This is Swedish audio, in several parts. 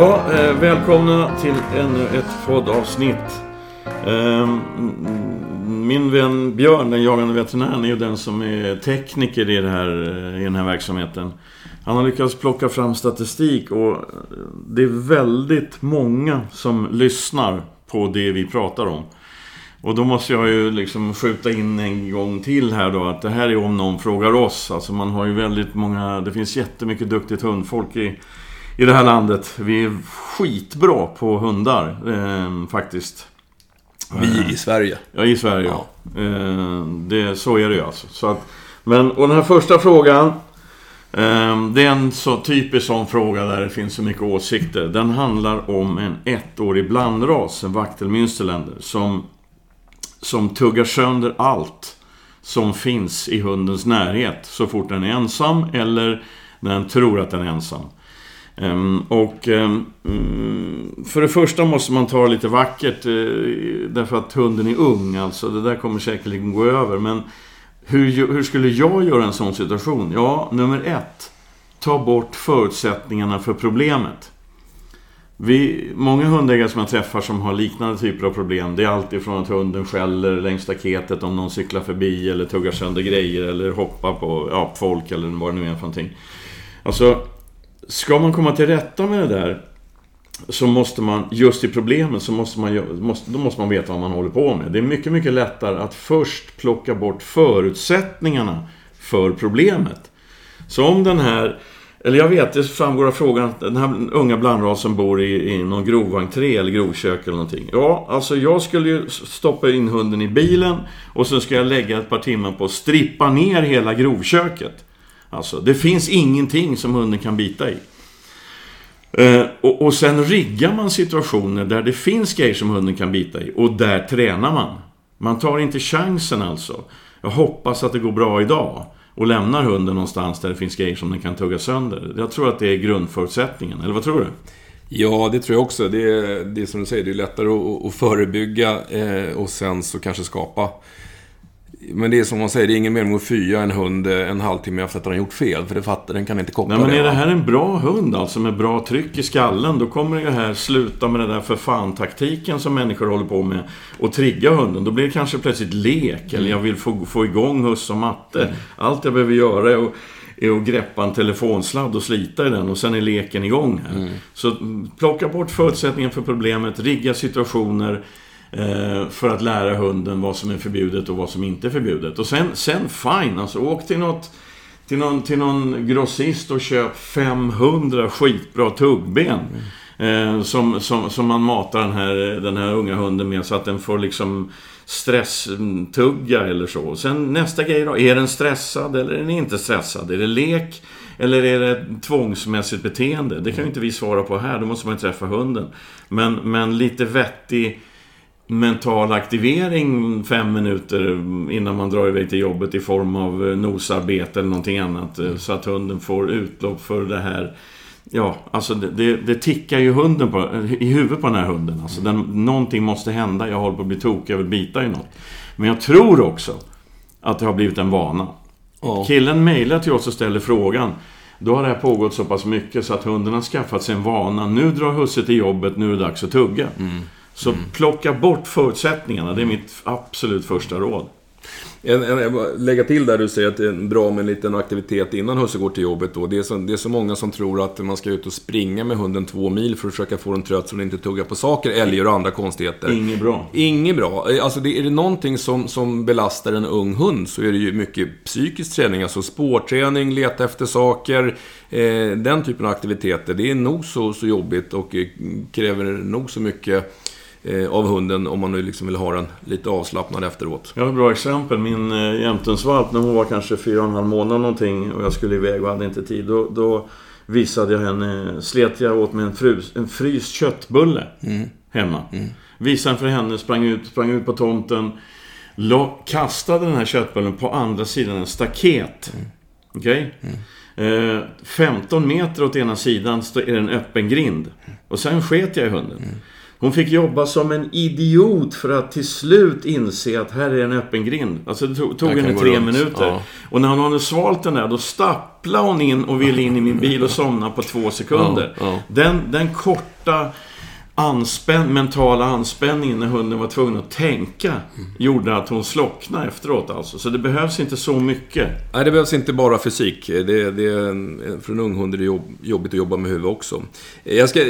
Ja, eh, välkomna till ännu ett poddavsnitt. Eh, min vän Björn, den jagande veterinären, är ju den som är tekniker i, det här, eh, i den här verksamheten. Han har lyckats plocka fram statistik och eh, det är väldigt många som lyssnar på det vi pratar om. Och då måste jag ju liksom skjuta in en gång till här då att det här är om någon frågar oss. Alltså man har ju väldigt många, det finns jättemycket duktigt hundfolk i, i det här landet. Vi är skitbra på hundar eh, faktiskt. Vi i Sverige. Ja, i Sverige ja. Eh, det, så är det ju alltså. Så att, men, och den här första frågan. Eh, det är en så typisk sån fråga där det finns så mycket åsikter. Den handlar om en ettårig blandras, en Wachtelmünsterländer, som som tuggar sönder allt som finns i hundens närhet så fort den är ensam eller när den tror att den är ensam. Um, och um, för det första måste man ta det lite vackert uh, därför att hunden är ung alltså. Det där kommer säkerligen gå över. Men hur, hur skulle jag göra en sån situation? Ja, nummer ett. Ta bort förutsättningarna för problemet. Vi, många hundägare som jag träffar som har liknande typer av problem Det är alltid från att hunden skäller längs staketet om någon cyklar förbi eller tuggar sönder grejer eller hoppar på ja, folk eller vad det nu är för någonting. Alltså, ska man komma till rätta med det där så måste man, just i problemen, så måste man, måste, då måste man veta vad man håller på med. Det är mycket, mycket lättare att först plocka bort förutsättningarna för problemet. Så om den här eller jag vet, det framgår av frågan att den här unga blandrasen bor i, i någon groventré eller grovkök eller någonting. Ja, alltså jag skulle ju stoppa in hunden i bilen och sen ska jag lägga ett par timmar på att strippa ner hela grovköket. Alltså, det finns ingenting som hunden kan bita i. Eh, och, och sen riggar man situationer där det finns grejer som hunden kan bita i och där tränar man. Man tar inte chansen alltså. Jag hoppas att det går bra idag och lämnar hunden någonstans där det finns grejer som den kan tugga sönder. Jag tror att det är grundförutsättningen, eller vad tror du? Ja, det tror jag också. Det är, det är som du säger, det är lättare att, att förebygga eh, och sen så kanske skapa men det är som man säger, det är ingen mening att fya en hund en halvtimme efter att den har gjort fel. För det fattar den kan inte koppla Nej, men är det här en bra hund alltså med bra tryck i skallen. Då kommer det här sluta med den där för fan-taktiken som människor håller på med. Och trigga hunden. Då blir det kanske plötsligt lek. Eller jag vill få, få igång husse och matte. Mm. Allt jag behöver göra är att, är att greppa en telefonsladd och slita i den. Och sen är leken igång här. Mm. Så plocka bort förutsättningen för problemet. Rigga situationer. Eh, för att lära hunden vad som är förbjudet och vad som inte är förbjudet. Och sen, sen fine, alltså åk till något till någon, till någon grossist och köp 500 skitbra tuggben. Eh, som, som, som man matar den här, den här unga hunden med så att den får liksom stresstugga eller så. Sen nästa grej då, är den stressad eller är den inte stressad? Är det lek eller är det tvångsmässigt beteende? Det kan ju inte vi svara på här, då måste man ju träffa hunden. Men, men lite vettig mental aktivering fem minuter innan man drar iväg till jobbet i form av eh, nosarbete eller någonting annat. Mm. Så att hunden får utlopp för det här. Ja, alltså det, det, tickar ju hunden på, i huvudet på den här hunden. Alltså den, någonting måste hända, jag håller på att bli tokig, jag vill bita i något. Men jag tror också att det har blivit en vana. Oh. Killen mejlar till oss och ställer frågan. Då har det här pågått så pass mycket så att hunden har skaffat sig en vana. Nu drar husse till jobbet, nu är det dags att tugga. Mm. Så mm. plocka bort förutsättningarna. Det är mitt absolut första råd. En, en, lägga till där du säger att det är bra med en liten aktivitet innan husse går till jobbet. Då. Det, är så, det är så många som tror att man ska ut och springa med hunden två mil för att försöka få den trött så den inte tuggar på saker, älgar och andra konstigheter. Inget bra. Inget bra. Alltså det, är det någonting som, som belastar en ung hund så är det ju mycket psykisk träning. Alltså spårträning, leta efter saker. Eh, den typen av aktiviteter. Det är nog så, så jobbigt och eh, kräver nog så mycket eh, av hunden om man nu liksom vill ha den lite avslappnad efteråt. Jag har ett bra exempel. Min eh, jämtensvalp, när hon var kanske fyra och en halv månad någonting och jag skulle iväg och hade inte tid. Då, då visade jag henne, slet jag åt mig en, frus, en fryst köttbulle mm. hemma. Mm. Visade den för henne, sprang ut, sprang ut på tomten. La, kastade den här köttbullen på andra sidan en staket. Mm. Okej? Okay? Mm. Eh, 15 meter åt ena sidan är det en öppen grind. Och sen sket jag i hunden. Hon fick jobba som en idiot för att till slut inse att här är en öppen grind. Alltså det tog, henne tre runt. minuter. Ja. Och när hon hade svalt den där, då stapplade hon in och ville in i min bil och somna på två sekunder. Ja, ja. Den, den korta anspänn, mentala anspänningen när hunden var tvungen att tänka gjorde att hon slocknade efteråt alltså. Så det behövs inte så mycket. Nej, det behövs inte bara fysik. Det, det, för en ung hund är det jobb, jobbigt att jobba med huvudet också. Jag ska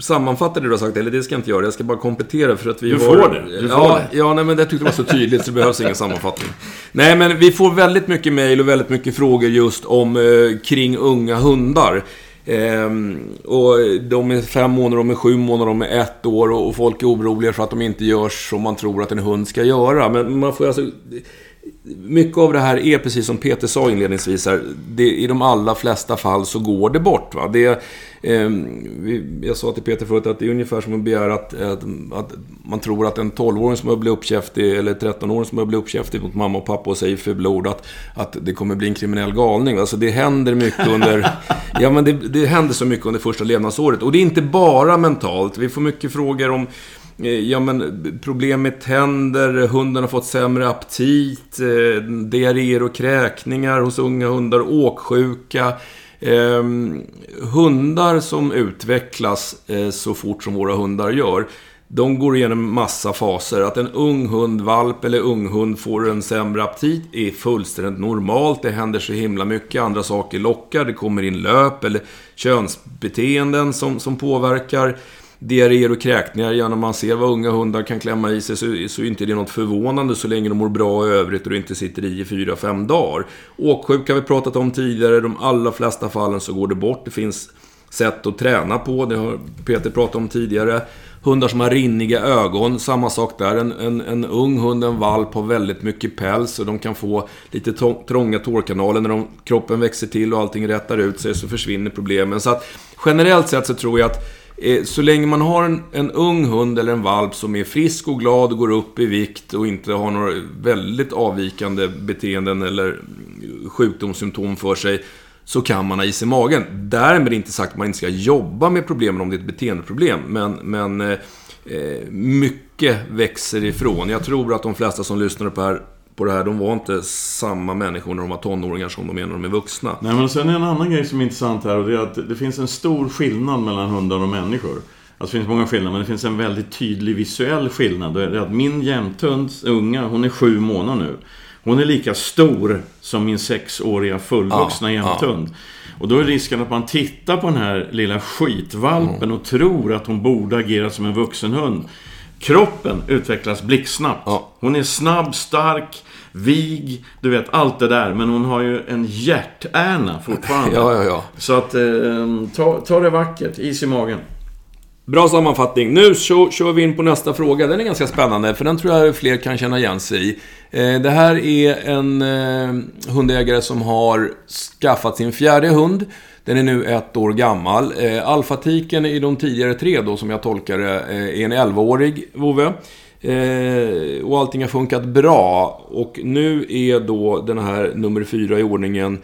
sammanfatta det du har sagt, eller det ska jag inte göra. Jag ska bara komplettera för att vi Du får det, du får ja, det. Ja, nej, men det tyckte jag var så tydligt så det behövs ingen sammanfattning. Nej, men vi får väldigt mycket mejl och väldigt mycket frågor just om eh, kring unga hundar. Ehm, och de är fem månader, de är sju månader, de är ett år och, folk är oroliga för att de inte görs som man tror att en hund ska göra. Men man får alltså... Mycket av det här är precis som Peter sa inledningsvis här. Det, I de allra flesta fall så går det bort. Va? Det, vi, jag sa till Peter förut att det är ungefär som att begära att, att, att man tror att en 12-åring som har blivit uppkäftig eller 13-åring som har blivit uppkäftig mot mamma och pappa och säger fula ord att, att det kommer bli en kriminell galning. Alltså det händer mycket under... ja men det, det händer så mycket under första levnadsåret. Och det är inte bara mentalt. Vi får mycket frågor om Eh, Eh, ja men problem med tänder, hunden har fått sämre aptit, eh, diarréer och kräkningar hos unga hundar, åksjuka. Eh, hundar som utvecklas eh, så fort som våra hundar gör, de går igenom massa faser. Att en ung hund, valp eller ung hund får en sämre aptit är fullständigt normalt. Det händer så himla mycket. Andra saker lockar. Det kommer in löp eller könsbeteenden som, som påverkar diarréer och kräkningar. Ja, när man ser vad unga hundar kan klämma i sig så, så är inte det något förvånande så länge de mår bra i övrigt och inte sitter i i fyra, fem dagar. Åksjuka har vi pratat om tidigare. De allra flesta fallen så går det bort. Det finns sätt att träna på. Det har Peter pratat om tidigare. Hundar som har rinniga ögon, samma sak där. En, en, en ung hund, en valp, har väldigt mycket päls och de kan få lite trånga tårkanaler. När de, kroppen växer till och allting rättar ut sig så försvinner problemen. Så att generellt sett så tror jag att Eh, så länge man har en, en ung hund eller en valp som är frisk och glad går upp i vikt och inte har några väldigt avvikande beteenden eller sjukdomssymptom för sig så kan man ha is i magen. Därmed inte sagt att man inte ska jobba med problemen om det är ett beteendeproblem. Men, men eh, eh mycket växer ifrån. Jag tror att de flesta som lyssnar på, det här, på det här, de var inte samma människor när de var tonåringar som de är när de är vuxna. Nej, men sen är en annan grej som är intressant här och det är att det finns en stor skillnad mellan hundar och människor. Alltså det finns många skillnader, men det finns en väldigt tydlig visuell skillnad. Det är att min jämthunds unga, hon är sju månader nu. Hon är lika stor som min sexåriga fullvuxna Ja, jämthund. Och då är risken att man tittar på den här lilla skitvalpen och tror att hon borde agera som en vuxen hund. Kroppen utvecklas blixtsnabbt. Ja. Hon är snabb, stark, vig, du vet allt det där. Men hon har ju en hjärtärna fortfarande. Ja, ja, ja. Så att, eh, ta, ta det vackert, is i magen. Bra sammanfattning. Nu så kör vi in på nästa fråga. Den är ganska spännande, för den tror jag fler kan känna igen sig i. Eh, Det här är en eh, hundägare som har skaffat sin fjärde hund. Den är nu ett år gammal. Eh, Alfatiken i de tidigare tre då, som jag tolkar det, är en 11-årig vovve. Eh, och allting har funkat bra. Och nu är då den här nummer fyra i ordningen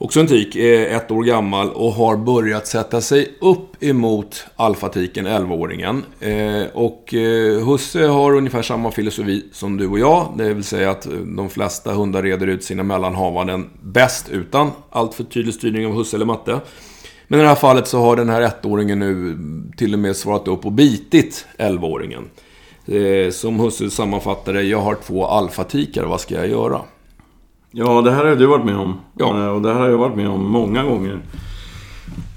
Också en tik, eh, ett år gammal och har börjat sätta sig upp emot alfatiken, 11-åringen. Eh, och eh, husse har ungefär samma filosofi som du och jag. Det vill säga att eh, de flesta hundar reder ut sina mellanhavanden bäst utan allt för tydlig styrning av husse eller matte. Men i det här fallet så har den här ettåringen nu till och med svarat upp och bitit 11-åringen. Eh, som husse sammanfattade, jag har två alfatikar, vad ska jag göra? Ja, det här har du varit med om. Ja. Eh, Och det här har jag varit med om många gånger.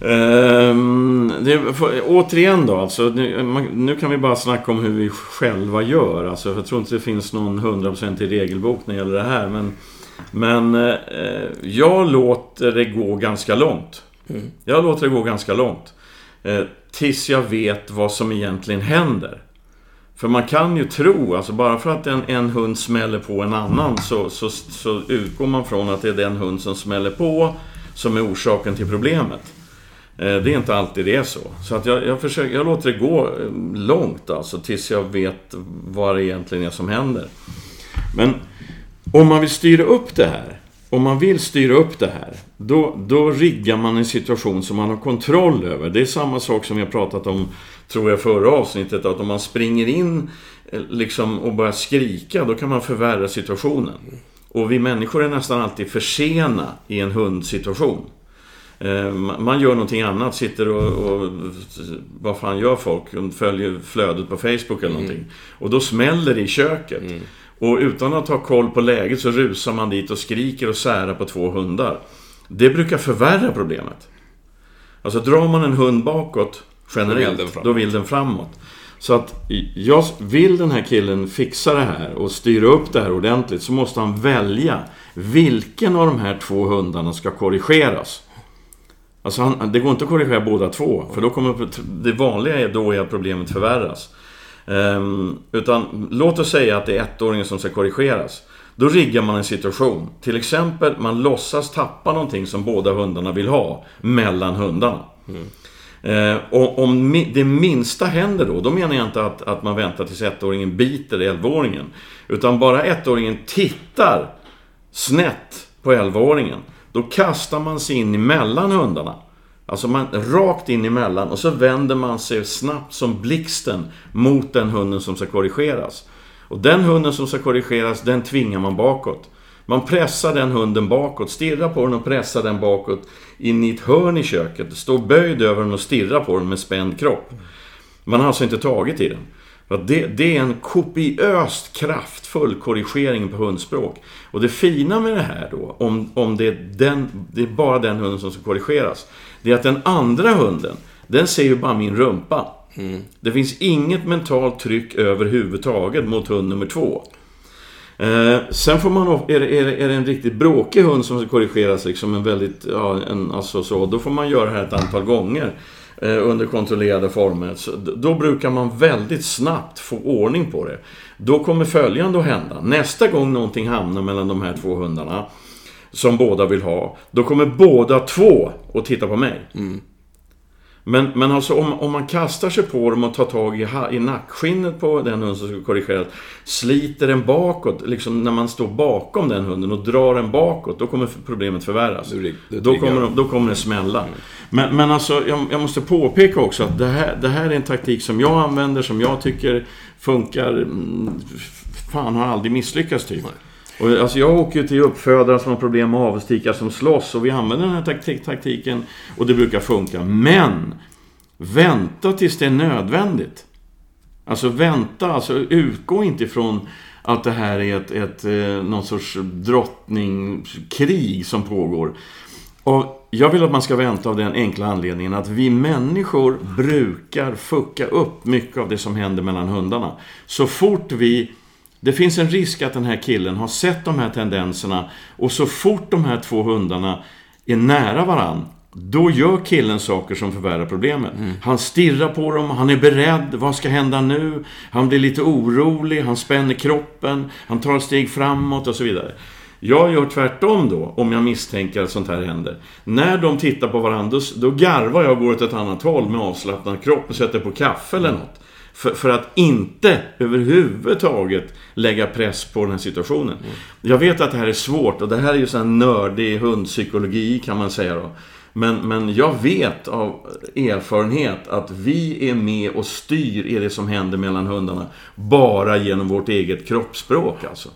Ehm, det, för, återigen då, alltså, nu, man, nu kan vi bara snacka om hur vi själva gör. Alltså, jag tror inte det finns någon hundraprocentig regelbok när det gäller det här. Men, men eh, jag låter det gå ganska långt. Jag låter det gå ganska långt. Eh, tills jag vet vad som egentligen händer. För man kan ju tro, alltså bara för att en, en hund smäller på en annan så, så, så utgår man från att det är den hund som smäller på som är orsaken till problemet. Eh, det är inte alltid det är så. Så att jag, jag, försöker, jag låter det gå eh, långt alltså tills jag vet vad det egentligen är som händer. Men om man vill styra upp det här om man vill styra upp det här, då, då riggar man en situation som man har kontroll över. Det är samma sak som jag pratat om, tror jag, förra avsnittet, att om man springer in eh, liksom, och börjar skrika, då kan man förvärra situationen. Och vi människor är nästan alltid för sena i en hundsituation. Eh, man gör någonting annat, sitter och, och vad fan gör folk? De följer flödet på Facebook eller någonting. Och då smäller det i köket. Och utan att ha koll på läget så rusar man dit och skriker och särar på två hundar. Det brukar förvärra problemet. Alltså drar man en hund bakåt generellt, den framåt. då vill den framåt. Så att jag vill den här killen fixa det här och styra upp det här ordentligt så måste han välja vilken av de här två hundarna ska korrigeras. Alltså han, det går inte att korrigera båda två, för då kommer det vanliga är då är att problemet förvärras. Ehm, utan låt oss säga att det är ettåringen som ska korrigeras. Då riggar man en situation. Till exempel, man låtsas tappa någonting som båda hundarna vill ha mellan hundarna. Eh, och om det minsta händer då, då menar jag inte att, att man väntar tills ettåringen biter elvaåringen. Utan bara ettåringen tittar snett på elvaåringen. Då kastar man sig in emellan hundarna. Alltså man rakt in emellan och så vänder man sig snabbt som blixten mot den hunden som ska korrigeras. Och den hunden som ska korrigeras, den tvingar man bakåt. Man pressar den hunden bakåt, stirrar på den och pressar den bakåt in i ett hörn i köket. Står böjd över den och stirrar på den med spänd kropp. Man har alltså inte tagit i den. Det, det är en kopiöst kraftfull korrigering på hundspråk. Och det fina med det här då, om, om det, är den, det är bara den hunden som ska korrigeras, det är att den andra hunden, den ser ju bara min rumpa. Det finns inget mentalt tryck överhuvudtaget mot hund nummer två. Eh, sen får man, är det, är, det, är det en riktigt bråkig hund som ska korrigeras, liksom en väldigt, ja, en, alltså så, då får man göra det här ett antal gånger eh, under kontrollerade former. Så, då brukar man väldigt snabbt få ordning på det. Då kommer följande att hända. Nästa gång någonting hamnar mellan de här två hundarna, som båda vill ha, då kommer båda två att titta på mig. Men, men alltså om, om man kastar sig på dem och tar tag i, i nackskinnet på den hunden som ska korrigeras, sliter den bakåt, liksom när man står bakom den hunden och drar den bakåt, då kommer problemet förvärras. Du du Då kommer, de, då kommer det smälla. Men, men alltså, jag, jag måste påpeka också att det här, det här är en taktik som jag använder, som jag tycker funkar. mm, Fan, har aldrig misslyckats typ. Och, alltså, jag åker ju till uppfödare som har problem med avelstikar som slåss och vi använder den här taktik, taktiken och det brukar funka. Men vänta tills det är nödvändigt. Alltså vänta, alltså utgå inte ifrån att det här är ett, ett eh, någon sorts drottningkrig som pågår. Och jag vill att man ska vänta av den enkla anledningen att vi människor brukar fucka upp mycket av det som händer mellan hundarna. Så fort vi... Det finns en risk att den här killen har sett de här tendenserna och så fort de här två hundarna är nära varann då gör killen saker som förvärrar problemet. Han stirrar på dem, han är beredd. Vad ska hända nu? Han blir lite orolig, han spänner kroppen, han tar ett steg framåt och så vidare. Jag gör tvärtom då, om jag misstänker att sånt här händer. När de tittar på varandra, då, då garvar jag och går åt ett annat håll med avslappnad kropp och sätter på kaffe eller något. För, för att inte överhuvudtaget lägga press på den här situationen. Jag vet att det här är svårt och det här är ju sån nördig hundpsykologi kan man säga då. Men, men jag vet av erfarenhet att vi är med och styr i det som händer mellan hundarna bara genom vårt eget kroppsspråk alltså.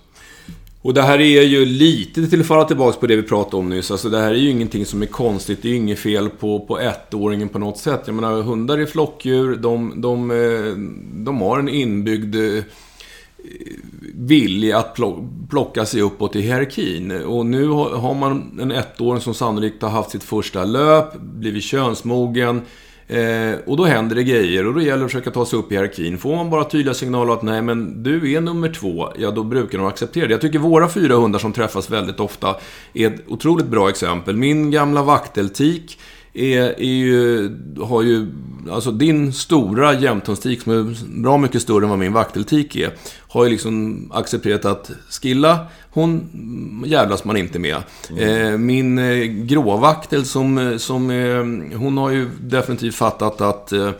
Och det här är ju lite till att falla tillbaka på det vi pratade om nyss. Alltså det här är ju ingenting som är konstigt. Det är ju inget fel på, på ettåringen på något sätt. Jag menar, hundar är flockdjur. De, de, eh, de har en inbyggd eh, vilja att plocka sig uppåt i hierarkin. Och nu har har man en ettåring som sannolikt har haft sitt första löp, blivit könsmogen. Eh, och då händer det grejer och då gäller det att försöka ta sig upp i hierarkin. Får man bara tydliga signaler att nej men du är nummer två, ja då brukar de acceptera det. Jag tycker våra fyra hundar som träffas väldigt ofta är ett otroligt bra exempel. Min gamla vakteltik är, är ju, har ju, alltså din stora jämthundstik som är bra mycket större än vad min vakteltik är, har ju liksom accepterat att Skilla, hon jävlas man inte med. Eh, min eh, gråvaktel som, som eh, hon har ju definitivt fattat att eh,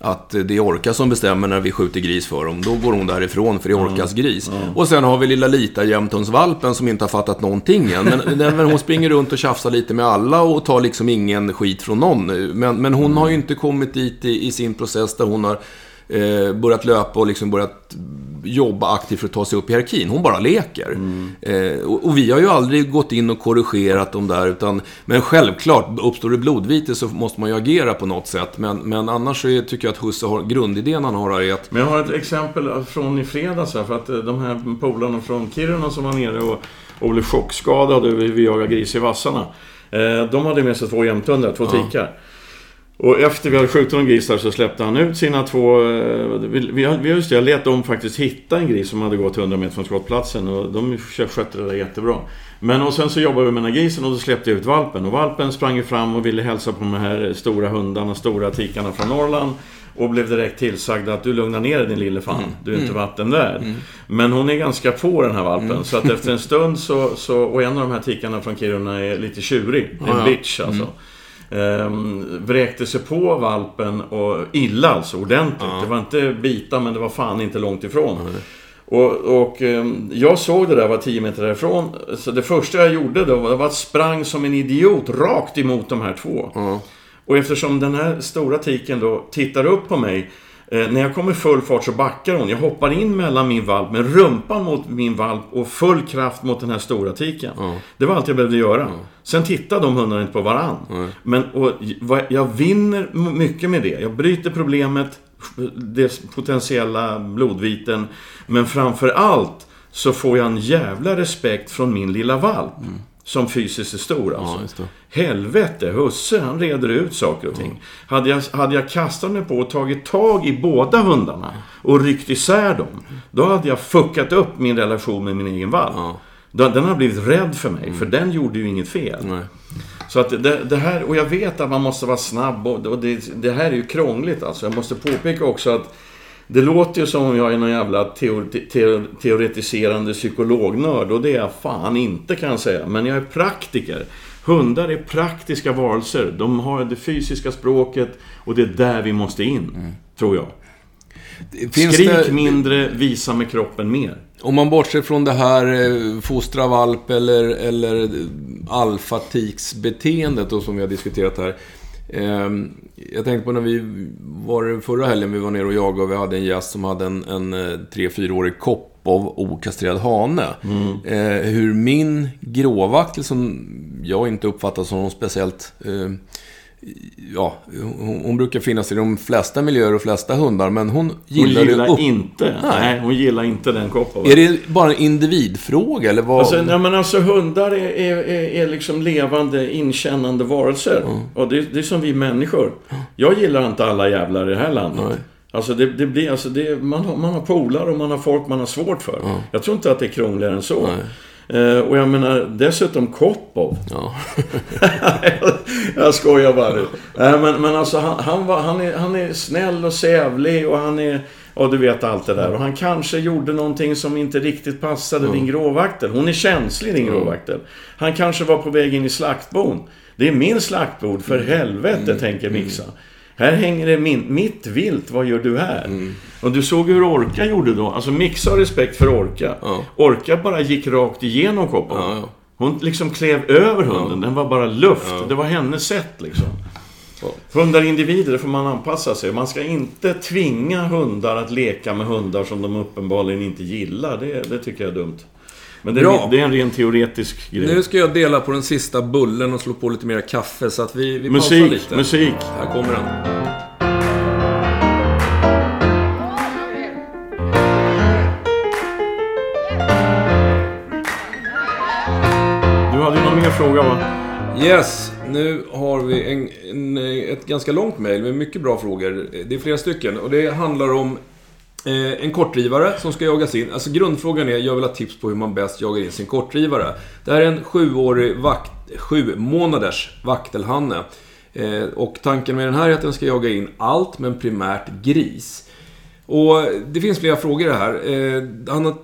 att det är Orka som bestämmer när vi skjuter gris för dem. Då går hon därifrån för det är Orkas gris. Och sen har vi lilla Lita, jämthundsvalpen, som inte har fattat någonting än. Men, men hon springer runt och tjafsar lite med alla och tar liksom ingen skit från någon. Men, men hon har ju inte kommit dit i, i sin process där hon har eh, börjat löpa och liksom börjat jobba aktivt för att ta sig upp i hierarkin. Hon bara leker. Mm. Eh, och, och, vi har ju aldrig gått in och korrigerat dem där, utan... Men självklart, uppstår det blodvite så måste man ju agera på något sätt. Men, men annars är, tycker jag att Husse har... Grundidén han har är att... Men jag har ett exempel från i fredags här, för att eh, de här polarna från Kiruna som var nere och, och blev chockskadade vid jaga gris i vassarna. Eh, de hade med sig två jämthundar, två Ja. tikar. Och efter vi hade skjutit en gris där så släppte han ut sina två... eh, Vi, vi, just det, jag lät dem faktiskt hitta en gris som hade gått 100 meter från skottplatsen och de skötte det där jättebra. Men och sen så jobbade vi med den här grisen och då släppte jag ut valpen. Och valpen sprang ju fram och ville hälsa på de här stora hundarna, stora tikarna från Norrland. Och blev direkt tillsagd att du lugnar ner dig din lille fan, du är inte vatten värd. Men hon är ganska på den här valpen. Så att efter en stund så, så... Och en av de här tikarna från Kiruna är lite tjurig. En bitch alltså. Ehm, vräkte sig på valpen och illa alltså, ordentligt. Det var inte bita men det var fan inte långt ifrån. Och, och ehm, jag såg det där, var 10 meter därifrån. Så det första jag gjorde då var att sprang som en idiot rakt emot de här två. Ja. Och eftersom den här stora tiken då tittar upp på mig eh, när jag kommer full fart så backar hon. Jag hoppar in mellan min valp med rumpan mot min valp och full kraft mot den här stora tiken. Det var allt jag behövde göra. Sen tittar de hundarna inte på varann. Men och, jag vinner mycket med det. Jag bryter problemet, det potentiella blodviten. Men framför allt så får jag en jävla respekt från min lilla valp. Som fysiskt är stor alltså. Ja. Helvete, husse han reder ut saker och ting. Hade, jag, hade jag kastat mig på och tagit tag i båda hundarna och ryckt isär dem. Då hade jag fuckat upp min relation med min egen valp. Ja. Den har blivit rädd för mig, för den gjorde ju inget fel. Nej. Så att det, det här, och jag vet att man måste vara snabb och, och det, det här är ju krångligt alltså. Jag måste påpeka också att det låter ju som om jag är någon jävla teori, te, teoretiserande psykolognörd och det är jag fan inte kan jag säga. Men jag är praktiker. Hundar är praktiska varelser. De har det fysiska språket och det är där vi måste in, tror jag. Finns Skrik det, mindre, visa med kroppen mer. Om man bortser från det här eh, fostra valp eller, eller alfatiksbeteendet då, som vi har diskuterat här. Ehm, jag tänkte på när vi var förra helgen, vi var nere och jagade och vi hade en gäst som hade en, en eh, tre, fyraårig kopp av okastrerad hane. Eh, hur min gråvaktel, som jag inte uppfattar som någon speciellt... Eh, ja, hon, hon brukar finnas i de flesta miljöer och flesta hundar, men hon Hon gillar, gillar det upp... inte. Nej. Nej. hon gillar inte den koppen. Är det bara en individfråga, eller vad? Alltså, nej, men alltså hundar är, är, är, är liksom levande, inkännande varelser. Och det, det är som vi människor. Jag gillar inte alla jävlar i det här landet. Nej. Alltså det, det blir, alltså det, man, har, man har polare och man har folk man har svårt för. Jag tror inte att det är krångligare än så. Eh, och jag menar, dessutom Kopov. Ja. jag skojar bara nu. Nej, men, men alltså han, han, var, han, är, han är snäll och sävlig och han är... Ja, du vet allt det där. Och han kanske gjorde någonting som inte riktigt passade din gråvaktel. Hon är känslig, din gråvaktel. Han kanske var på väg in i slaktbon. Det är min slaktbod, för helvete, tänker Mixa. Här hänger det min, mitt vilt, vad gör du här? Och du såg hur Orka gjorde då. Alltså Mixa har respekt för Orka. Ja. Orka bara gick rakt igenom Kopov. Ja, ja. Hon liksom klev över hunden. Den var bara luft. Det var hennes sätt liksom. Hundar individer, det får man anpassa sig. Man ska inte tvinga hundar att leka med hundar som de uppenbarligen inte gillar. Det, det tycker jag är dumt. Men det är, Bra. det är en ren teoretisk grej. Nu ska jag dela på den sista bullen och slå på lite mer kaffe, så att vi, vi pausar musik, lite. musik. Här kommer den. Du hade ju någon mer fråga va? Yes, nu har vi en, en, ett ganska långt mejl med mycket bra frågor. Det är flera stycken och det handlar om eh, en kortdrivare som ska jagas in. Alltså grundfrågan är, jag vill ha tips på hur man bäst jagar in sin kortdrivare. Det här är en sjuårig vakt, sju månaders vaktelhanne. Eh, och tanken med den här är att den ska jaga in allt, men primärt gris. Och det finns flera frågor i det här. Eh, han har,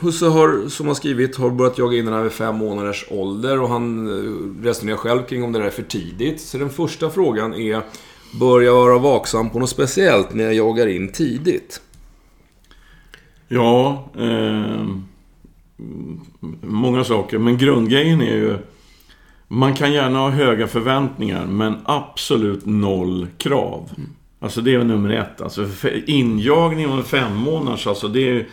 Husse har, som har skrivit, har börjat jaga in den här vid fem månaders ålder och han eh, resonerar själv kring om det där är för tidigt. Så den första frågan är bör jag vara vaksam på något speciellt när jag jagar in tidigt? Ja, eh, många saker. Men grundgrejen är ju... Man kan gärna ha höga förväntningar, men absolut noll krav. Alltså det är nummer ett. Alltså för injagning om fem månaders, alltså det är...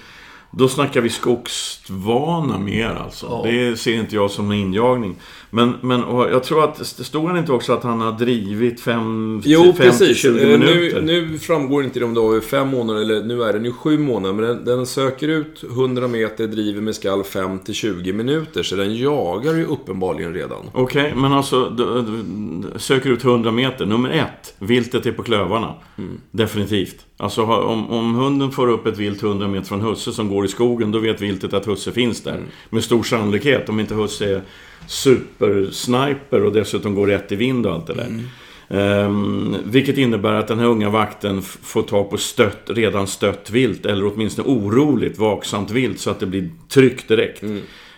Då snackar vi skogsvana mer alltså. Ja. Det ser inte jag som en injagning. Men, men jag tror att, stod han inte också att han har drivit 5 Jo, precis. 20 Eh, minuter? Nu, nu framgår inte det om det var fem månader eller nu är den ju sju månader. Men den, den söker ut 100 meter, driver med skall 5 till 20 minuter. Så den jagar ju uppenbarligen redan. Okej, men alltså du, du, söker ut 100 meter. Nummer ett, viltet är på klövarna. Definitivt. Alltså om, om hunden får upp ett vilt 100 meter från husse som går i skogen, då vet viltet att husse finns där. Med stor sannolikhet, om inte husse är supersniper och dessutom går rätt i vind och allt det där. Ehm, vilket innebär att den här unga vakten får ta på stött, redan stött vilt, eller åtminstone oroligt, vaksamt vilt, så att det blir tryck direkt.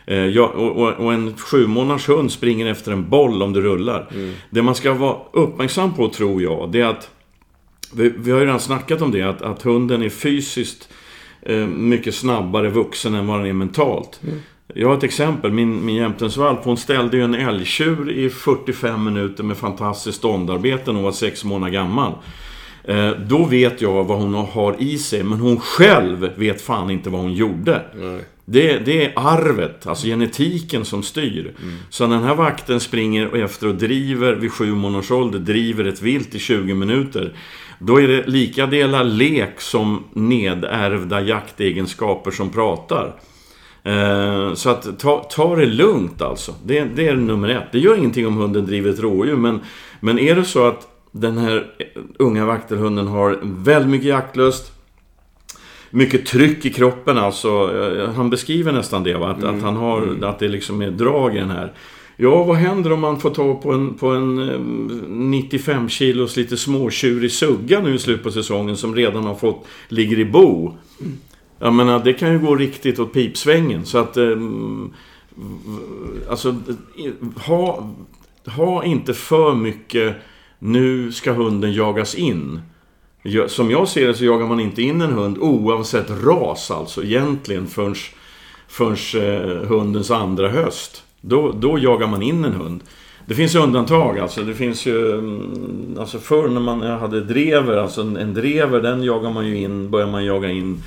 Eh, ja, och, och, en sju månaders hund springer efter en boll om det rullar. Det man ska vara uppmärksam på, tror jag, det är att vi, vi har ju redan snackat om det, att, att hunden är fysiskt mycket snabbare vuxen än vad den är mentalt. Jag har ett exempel. Min, min jämtensvalp, hon ställde ju en älgtjur i 45 minuter med fantastiskt ståndarbete när hon var sex månader gammal. Eh, då vet jag vad hon har i sig, men hon själv vet fan inte vad hon gjorde. Det, det är arvet, alltså genetiken som styr. Så när den här vakten springer efter och driver vid sju månaders ålder, driver ett vilt i 20 minuter. Då är det lika delar lek som nedärvda jaktegenskaper som pratar. Eh, så att ta, ta det lugnt alltså. Det, det är nummer ett. Det gör ingenting om hunden driver ett rådjur, men, men är det så att den här unga vaktelhunden har väldigt mycket jaktlust, mycket tryck i kroppen alltså. Eh, Han beskriver nästan det va? Att, att han har, att det liksom är drag i den här. Ja, vad händer om man får ta på en, på en eh, 95 kilos lite småtjurig sugga nu i slutet på säsongen som redan har fått, ligger i bo? Jag menar, det kan ju gå riktigt åt pipsvängen. Så att... Eh, alltså, ha, ha inte för mycket... Nu ska hunden jagas in. Som jag ser det så jagar man inte in en hund oavsett ras alltså egentligen förrän, förrän eh, hundens andra höst. Då, då jagar man in en hund. Det finns undantag alltså. Det finns ju... mm, Alltså förr när man hade drever, alltså en, en drever den jagar man ju in, börjar man jaga in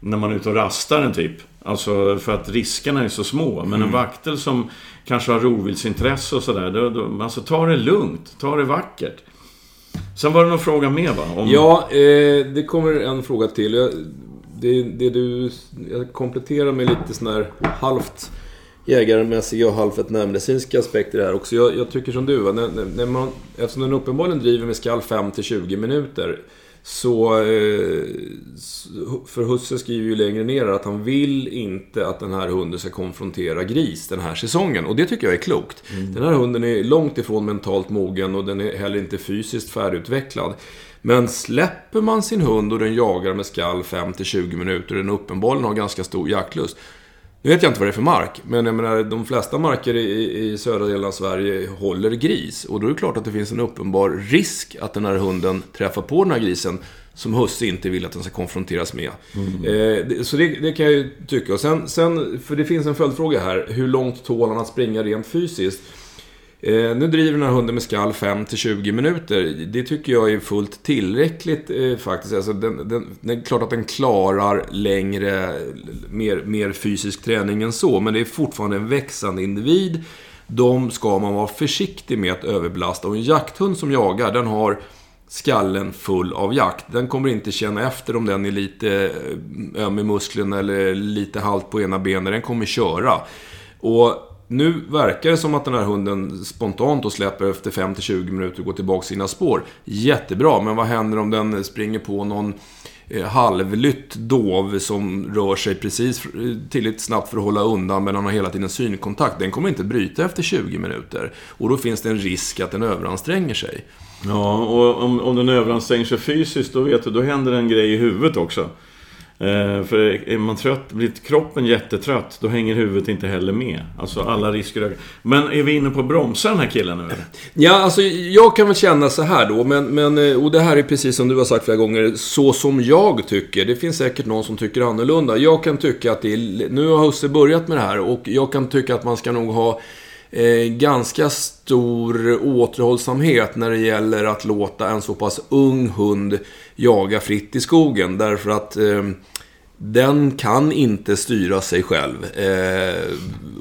när man är ute och rastar en typ. Alltså för att riskerna är så små. Men en vaktel som kanske har rovviltsintresse och sådär. Alltså ta det lugnt, ta det vackert. Sen var det någon fråga mer va? Om... Ja, eh, det kommer en fråga till. Jag, det, det du, jag kompletterar med lite sån här halvt jägarmässiga och halvt veterinärmedicinska aspekter här också. Jag, jag tycker som du, va? När, när- man, eftersom den uppenbarligen driver med skall 5-20 minuter. Så, eh, för Husse skriver ju längre ner att han vill inte att den här hunden ska konfrontera gris den här säsongen. Och det tycker jag är klokt. Den här hunden är långt ifrån mentalt mogen och den är heller inte fysiskt färdigutvecklad. Men släpper man sin hund och den jagar med skall 5-20 minuter och den uppenbarligen har ganska stor jaktlust. Nu vet jag inte vad det är för mark, men jag menar, de flesta marker i, i södra delen av Sverige håller gris. Och då är det klart att det finns en uppenbar risk att den här hunden träffar på den här grisen som husse inte vill att den ska konfronteras med. Eh, det- så det, det kan jag ju tycka. Och sen, sen, för det finns en följdfråga här. Hur långt tål han att springa rent fysiskt? Eh, nu driver den här hunden med skall 5-20 minuter. Det tycker jag är fullt tillräckligt eh, faktiskt. Alltså, den, den, det är klart att den klarar längre, mer, mer fysisk träning än så. Men det är fortfarande en växande individ. De ska man vara försiktig med att överbelasta. Och en jakthund som jagar, den har skallen full av jakt. Den kommer inte känna efter om den är lite eh, öm i musklerna eller lite halt på ena benet. Den kommer köra. Och nu verkar det som att den här hunden spontant och släpper efter 5-20 minuter och går tillbaka sina spår. Jättebra, men vad händer om den springer på någon eh, halvlytt dov som rör sig precis tillräckligt snabbt för att hålla undan men han har hela tiden synkontakt. Den kommer inte bryta efter 20 minuter. Och då finns det en risk att den överanstränger sig. Ja, och om, om den överanstränger sig fysiskt, då vet du, då händer en grej i huvudet också. Eh, för är man trött, blir kroppen jättetrött, då hänger huvudet inte heller med. Alltså alla risker ökar. Men är vi inne på att bromsa den här killen nu eller? Ja, alltså jag kan väl känna så här då, men, men, eh, och det här är precis som du har sagt flera gånger, så som jag tycker. Det finns säkert någon som tycker annorlunda. Jag kan tycka att det är, nu har Husse börjat med det här och jag kan tycka att man ska nog ha eh, ganska stor återhållsamhet när det gäller att låta en så pass ung hund jaga fritt i skogen. Därför att eh, den kan inte styra sig själv. Eh,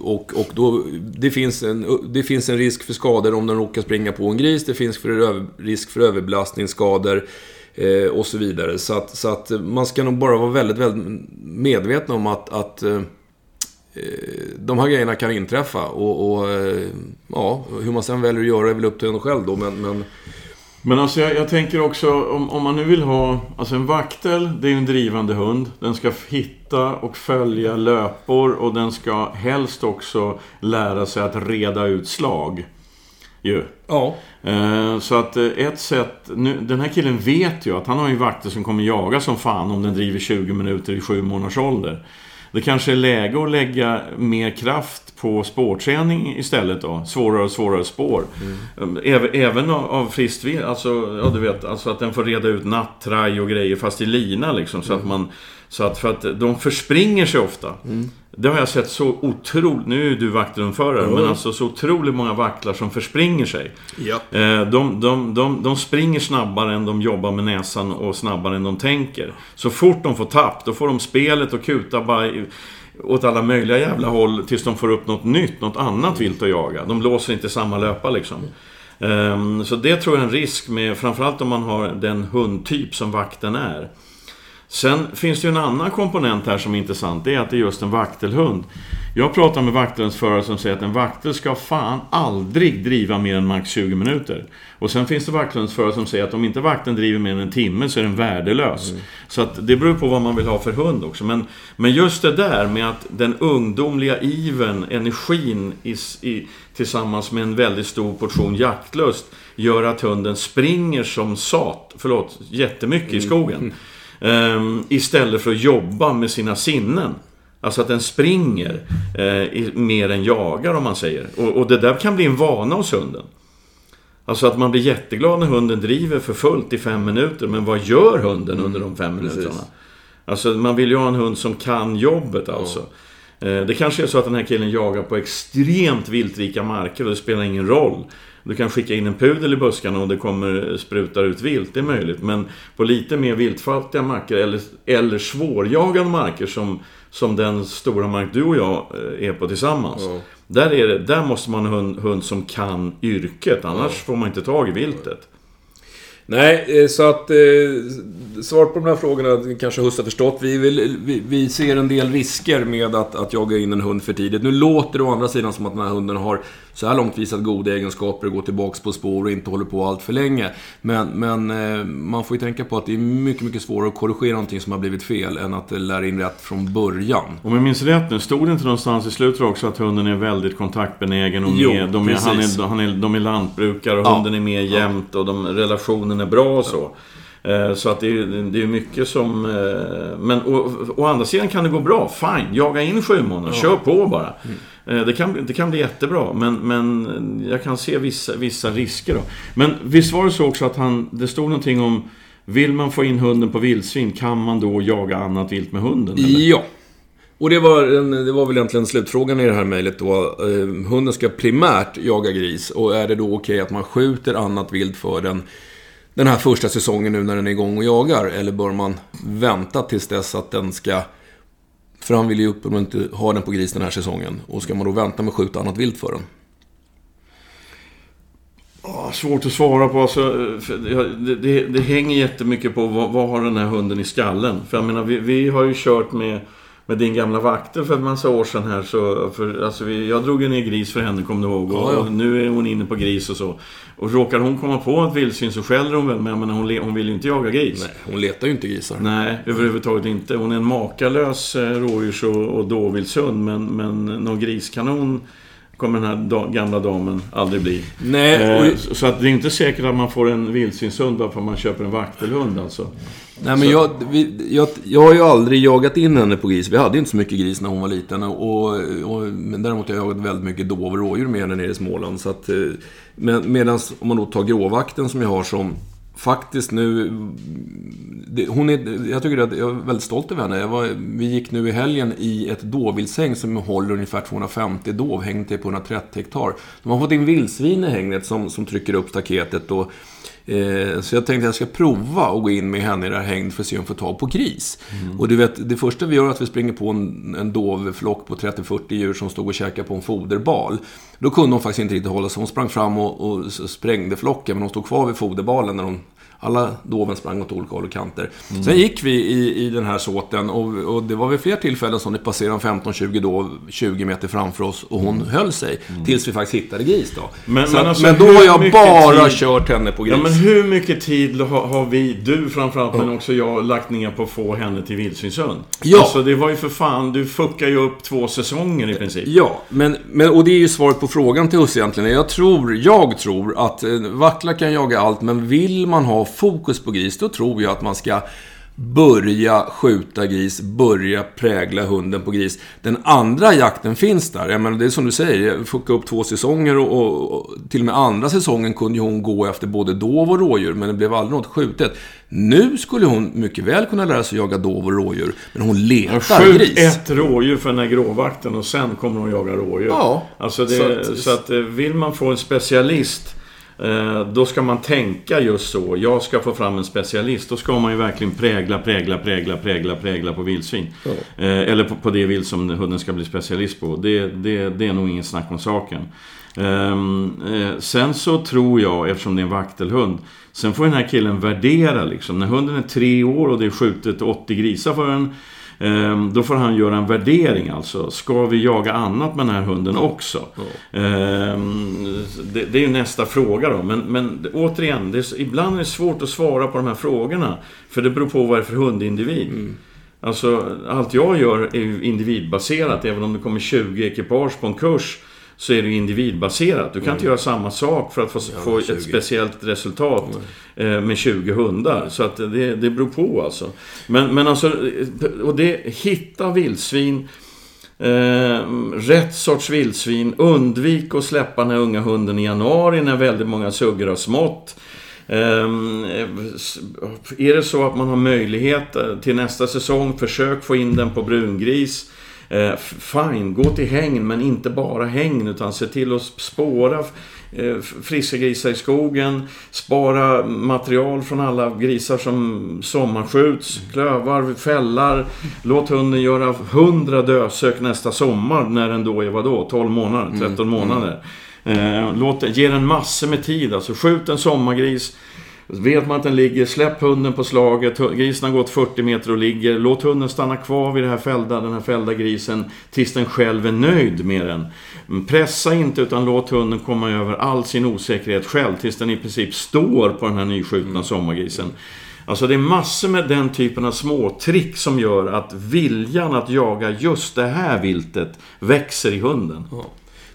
och och då, det, finns en, det finns en risk för skador om den råkar springa på en gris. Det finns för risk för överbelastningsskador. Eh, och så vidare. Så att, så att man ska nog bara vara väldigt, väldigt medveten om att, att eh, de här grejerna kan inträffa. Och, och, eh, ja, hur man sen väljer att göra är väl upp till en själv då. Men, men men alltså jag, jag, tänker också om, om man nu vill ha... Alltså en vaktel, det är ju en drivande hund. Den ska hitta och följa löpor och den ska helst också lära sig att reda ut slag. Ju. Ja. Eh, så att eh, ett sätt... Nu, den här killen vet ju att han har ju vakter som kommer jaga som fan om den driver 20 minuter i sju månaders ålder. Det kanske är läge att lägga mer kraft på spårträning istället då. Svårare och svårare spår. Mm. Även, även av, av friskt alltså, ja du vet, alltså att den får reda ut nattraj och grejer fast i lina liksom. Så mm. att man... Så att, för att de förspringer sig ofta. Mm. Det har jag sett så otroligt... Nu är du vaktrumförare, mm. men alltså så otroligt många vaktlar som förspringer sig. Ja. Eh, de, de, de, de springer snabbare än de jobbar med näsan och snabbare än de tänker. Så fort de får tapp, då får de spelet och kuta bara åt alla möjliga jävla håll tills de får upp något nytt, något annat vilt att jaga. De låser inte samma löpa liksom. Um, så det tror jag är en risk med, framförallt om man har den hundtyp som vakten är. Sen finns det ju en annan komponent här som är intressant. Det är att det är just en vaktelhund. Jag pratar med vaktelhundsförare som säger att en vaktel ska fan aldrig driva mer än max 20 minuter. Och sen finns det vaktelhundsförare som säger att om inte vakten driver mer än en timme så är den värdelös. Mm. Så att det beror på vad man vill ha för hund också. Men, men just det där med att den ungdomliga iven, energin i, i, tillsammans med en väldigt stor portion jaktlust gör att hunden springer som sat, förlåt, jättemycket i skogen. Mm. Um, istället för att jobba med sina sinnen. Alltså att den springer eh, mer än jagar om man säger. Och, och, det där kan bli en vana hos hunden. Alltså att man blir jätteglad när hunden driver för fullt i fem minuter. Men vad gör hunden mm, under de fem minuterna? Alltså man vill ju ha en hund som kan jobbet alltså. Ja. Eh, det kanske är så att den här killen jagar på extremt viltrika marker och det spelar ingen roll. Du kan skicka in en pudel i buskarna och det kommer spruta ut vilt, det är möjligt. Men på lite mer viltfattiga marker eller, eller svårjagade marker som, som den stora mark du och jag eh, är på tillsammans. Ja. Där, är det, där måste man ha en hund, som kan yrket, annars ja. får man inte tag i viltet. Nej, eh, så att... Eh, svar på de här frågorna kanske Husse har förstått. Vi, vill, vi, vi, ser en del risker med att, att jaga in en hund för tidigt. Nu låter det å andra sidan som att den här hunden har så här långt visat goda egenskaper och går tillbaks på spår och inte håller på allt för länge. Men, men eh, man får ju tänka på att det är mycket, mycket svårare att korrigera någonting som har blivit fel än att lära in rätt från början. Om jag minns rätt nu, stod det inte någonstans i slutet också att hunden är väldigt kontaktbenägen och jo, med, de, är, han är, han är, de är lantbrukare och ja. hunden är med jämt och de, relationen är bra och så. Eh, så att det är, det är mycket som... Eh, men å, å, andra sidan kan det gå bra. Fine, jaga in sju månader. Ja. Kör på bara. Mm. Eh, det kan, det kan bli jättebra, men, men jag kan se vissa, vissa risker då. Men visst var det så också att han, det stod någonting om vill man få in hunden på vildsvin, kan man då jaga annat vilt med hunden? Eller? Ja. Och det var, en, det var väl egentligen slutfrågan i det här mejlet då. Eh, hunden ska primärt jaga gris och är det då okej okay att man skjuter annat vilt för den den här första säsongen nu när den är igång och jagar? Eller bör man vänta tills dess att den ska för han vill ju uppenbarligen inte ha den på gris den här säsongen. Och ska man då vänta med att skjuta annat vilt för den? Svårt att svara på. Alltså, det, det, det hänger jättemycket på vad, vad, har den här hunden i skallen. För jag menar, vi, vi har ju kört med med din gamla vakter för en massa år sedan här så... För, alltså vi, jag drog ju ner gris för henne, kommer du ihåg. Och, ja, ja. och, nu är hon inne på gris och så. Och råkar hon komma på ett vildsvin så skäller hon väl, men hon, hon vill ju inte jaga gris. Nej, hon letar ju inte grisar. Nej, överhuvudtaget inte. Hon är en makalös eh, rådjurs och, och dåvildshund, men, men någon griskanon kommer den här da, gamla damen aldrig bli. Nej, Eh, och, så så att det är inte säkert att man får en vildsvinshund bara för att man köper en vaktelhund alltså. nej men jag, vi, jag, jag har ju aldrig jagat in henne på gris. Vi hade ju inte så mycket gris när hon var liten. Och, och, men däremot har jag jagat väldigt mycket dov och rådjur med henne nere i Småland. Så att, eh, men, medans om man då tar gråvakten som jag har som faktiskt nu... Det, hon är, jag tycker att jag är väldigt stolt över henne. Jag var, vi gick nu i helgen i ett dovviltshäng som håller ungefär 250 dov. Hängnet är på 130 hektar. De har fått in vildsvin i hängnet som, som trycker upp staketet. Och, Eh, så jag tänkte att jag ska prova att gå in med henne i det här hängd för att se om jag får tag på gris. Och du vet, det första vi gör är att vi springer på en, en dovflock på 30-40 djur som stod och käkade på en foderbal. Då kunde hon faktiskt inte riktigt hålla sig. Hon sprang fram och, och sprängde flocken, men hon stod kvar vid foderbalen när hon alla doven sprang åt olika håll och kanter. Sen gick vi i, i den här såten och, och det var vid fler tillfällen som det passerade 15-20 dov 20 meter framför oss och hon höll sig. Tills vi faktiskt hittade gris då. Men- Så men alltså, men då har jag bara tid- kört henne på gris. Ja, men hur mycket tid har, har vi, du framförallt, men också jag, lagt ner på att få henne till vildsvinshund? Ja. Alltså det var ju för fan, du fuckar ju upp två säsonger i princip. Ja, men, men, och det är ju svaret på frågan till oss egentligen. Jag tror, jag tror att eh, vacklar kan jaga allt, men vill man ha fokus på gris, då tror jag att man ska börja skjuta gris, börja prägla hunden på gris. Den andra jakten finns där. Jag menar, det är som du säger, fucka upp två säsonger och, och, och till och med andra säsongen kunde hon gå efter både dov och rådjur, men det blev aldrig något skjutet. Nu skulle hon mycket väl kunna lära sig jaga dov och rådjur, men hon letar Skjut gris. ett rådjur för den här gråvakten och sen kommer hon jaga rådjur. Ja. Alltså det, Så så, att- att, eh, vill man få en specialist då ska man tänka just så. Jag ska få fram en specialist. Då ska man ju verkligen prägla, prägla, prägla, prägla, prägla på vildsvin. Ja. Eh, eller på, på det vilt som hunden ska bli specialist på. Det, det, det är nog ingen snack om saken. Ehm, eh, sen så tror jag, eftersom det är en vaktelhund, sen får den här killen värdera liksom. När hunden är tre år och det är skjutet 80 grisar för den, då får han göra en värdering alltså. Ska vi jaga annat med den här hunden också? Ehm, det, det är ju nästa fråga då. Men, men återigen, det är, ibland är det svårt att svara på de här frågorna. För det beror på vad det är för hundindivid. Alltså, allt jag gör är ju individbaserat. Även om det kommer 20 ekipage på en kurs så är det individbaserat. Du kan inte göra samma sak för att få, få 20. ett speciellt resultat eh, med 20 hundar. Så att det, det beror på alltså. Men, men alltså, och det, hitta vildsvin. Eh, rätt sorts vildsvin. Undvik att släppa den här unga hunden i januari när väldigt många suggor har smått. S- är det så att man har möjlighet eh, till nästa säsong, försök få in den på brungris. Eh, fine, gå till hägn, men inte bara hägn, utan se till att spåra eh, friska grisar i skogen. Spara material från alla grisar som sommarskjuts, klövar, fällar. Låt hunden göra 100 dösök nästa sommar, när den då är vadå, 12 månader, 13 månader. Eh, låt, ge den massor med tid, alltså skjut en sommargris. Vet man att den ligger, släpp hunden på slaget. Grisen har gått 40 meter och ligger. Låt hunden stanna kvar vid det här fällda, den här fällda grisen tills den själv är nöjd med den. Mm, Pressa inte utan låt hunden komma över all sin osäkerhet själv tills den i princip står på den här nyskjutna sommargrisen. Alltså det är massor med den typen av små trick som gör att viljan att jaga just det här viltet växer i hunden.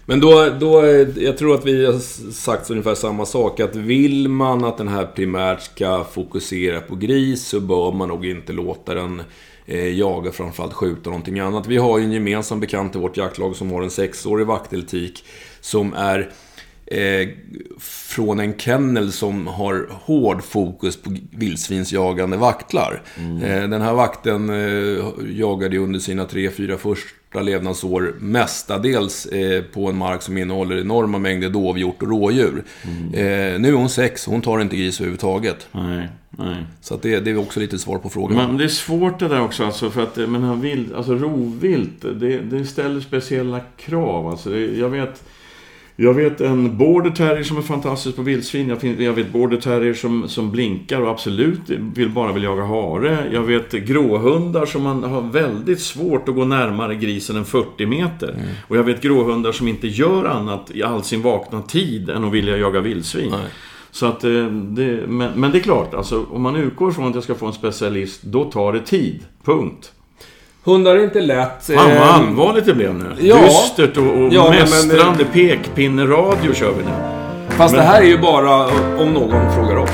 Men då, då, jag tror att vi har sagt ungefär samma sak. Att vill man att den här primärt ska fokusera på gris så bör man nog inte låta den eh, jaga, framförallt skjuta någonting annat. Vi har ju en gemensam bekant i vårt jaktlag som har en sexårig vakteltik som är eh, från en kennel som har hård fokus på vildsvinsjagande vaktlar. Eh, den här vakten eh, jagade ju under sina tre, fyra första levnadsår mestadels eh, på en mark som innehåller enorma mängder dovhjort och rådjur. Eh, nu är hon sex, hon tar inte gris överhuvudtaget. Nej, nej. Så det, det är också lite svar på frågan. Men det är svårt det där också alltså för att men här vild, alltså rovvilt, det, det ställer speciella krav. Alltså det, jag vet jag vet en border terrier som är fantastisk på vildsvin. Jag, jag vet border terrier som, som blinkar och absolut vill bara vill jaga hare. Jag vet gråhundar som man har väldigt svårt att gå närmare grisen än 40 meter. Och jag vet gråhundar som inte gör annat i all sin vakna tid än att vilja jaga vildsvin. Nej. Så att, eh, det, men, men det är klart, alltså, om man utgår från att jag ska få en specialist, då tar det tid. Punkt. Hundar är inte lätt. Fan vad Eh, allvarligt det blev nu. ja. Dystert och, och Ja, men- mästrande pekpinne-radio kör vi nu. Fast Men- det här är ju bara om någon frågar oss.